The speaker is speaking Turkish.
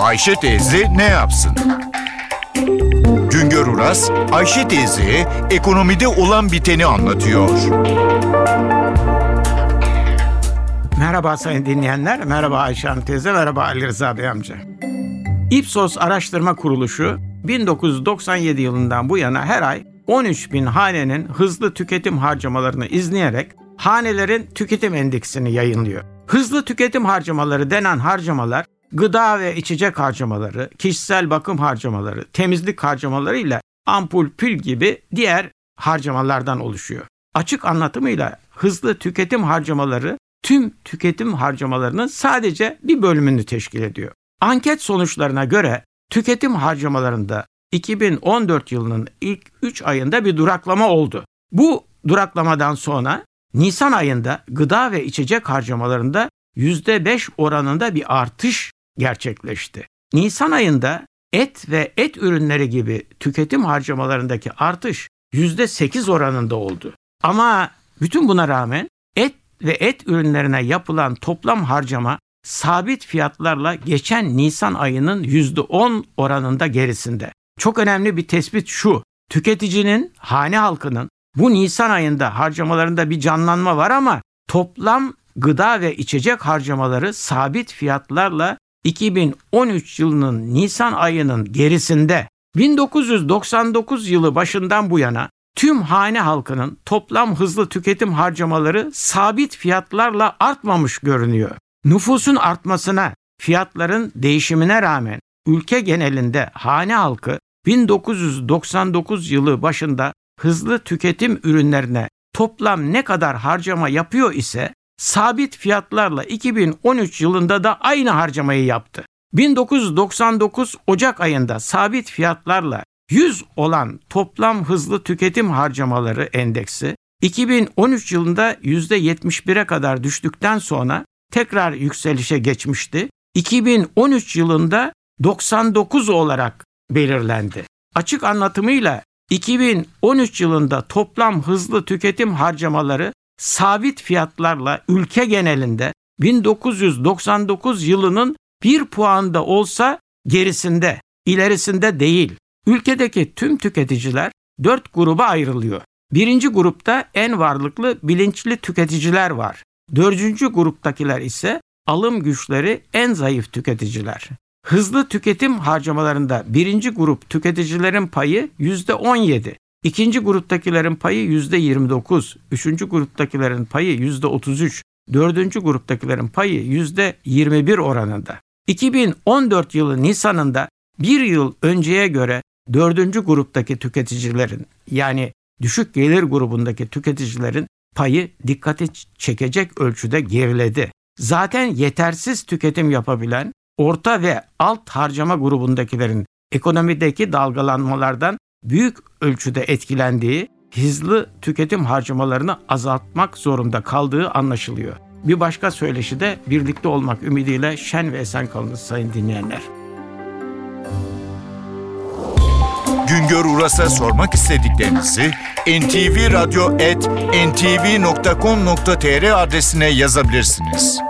Ayşe teyze ne yapsın? Güngör Uras, Ayşe teyze ekonomide olan biteni anlatıyor. Merhaba sayın dinleyenler, merhaba Ayşe Hanım teyze, merhaba Ali Rıza Bey amca. Ipsos Araştırma Kuruluşu 1997 yılından bu yana her ay 13 bin hanenin hızlı tüketim harcamalarını izleyerek hanelerin tüketim endeksini yayınlıyor. Hızlı tüketim harcamaları denen harcamalar gıda ve içecek harcamaları, kişisel bakım harcamaları, temizlik harcamaları ile ampul, pil gibi diğer harcamalardan oluşuyor. Açık anlatımıyla hızlı tüketim harcamaları tüm tüketim harcamalarının sadece bir bölümünü teşkil ediyor. Anket sonuçlarına göre tüketim harcamalarında 2014 yılının ilk 3 ayında bir duraklama oldu. Bu duraklamadan sonra Nisan ayında gıda ve içecek harcamalarında %5 oranında bir artış gerçekleşti. Nisan ayında et ve et ürünleri gibi tüketim harcamalarındaki artış %8 oranında oldu. Ama bütün buna rağmen et ve et ürünlerine yapılan toplam harcama sabit fiyatlarla geçen Nisan ayının %10 oranında gerisinde. Çok önemli bir tespit şu. Tüketicinin, hane halkının bu Nisan ayında harcamalarında bir canlanma var ama toplam gıda ve içecek harcamaları sabit fiyatlarla 2013 yılının Nisan ayının gerisinde 1999 yılı başından bu yana tüm hane halkının toplam hızlı tüketim harcamaları sabit fiyatlarla artmamış görünüyor. Nüfusun artmasına, fiyatların değişimine rağmen ülke genelinde hane halkı 1999 yılı başında hızlı tüketim ürünlerine toplam ne kadar harcama yapıyor ise sabit fiyatlarla 2013 yılında da aynı harcamayı yaptı. 1999 Ocak ayında sabit fiyatlarla 100 olan toplam hızlı tüketim harcamaları endeksi 2013 yılında %71'e kadar düştükten sonra tekrar yükselişe geçmişti. 2013 yılında 99 olarak belirlendi. Açık anlatımıyla 2013 yılında toplam hızlı tüketim harcamaları sabit fiyatlarla ülke genelinde 1999 yılının bir puanda olsa gerisinde, ilerisinde değil. Ülkedeki tüm tüketiciler dört gruba ayrılıyor. Birinci grupta en varlıklı bilinçli tüketiciler var. Dördüncü gruptakiler ise alım güçleri en zayıf tüketiciler. Hızlı tüketim harcamalarında birinci grup tüketicilerin payı yüzde 17, ikinci gruptakilerin payı yüzde 29, üçüncü gruptakilerin payı yüzde 33, dördüncü gruptakilerin payı yüzde 21 oranında. 2014 yılı Nisan'ında bir yıl önceye göre dördüncü gruptaki tüketicilerin yani düşük gelir grubundaki tüketicilerin payı dikkati çekecek ölçüde geriledi. Zaten yetersiz tüketim yapabilen orta ve alt harcama grubundakilerin ekonomideki dalgalanmalardan büyük ölçüde etkilendiği, hızlı tüketim harcamalarını azaltmak zorunda kaldığı anlaşılıyor. Bir başka söyleşi de birlikte olmak ümidiyle şen ve esen kalınız sayın dinleyenler. Güngör Uras'a sormak istediklerinizi ntvradio.com.tr adresine yazabilirsiniz.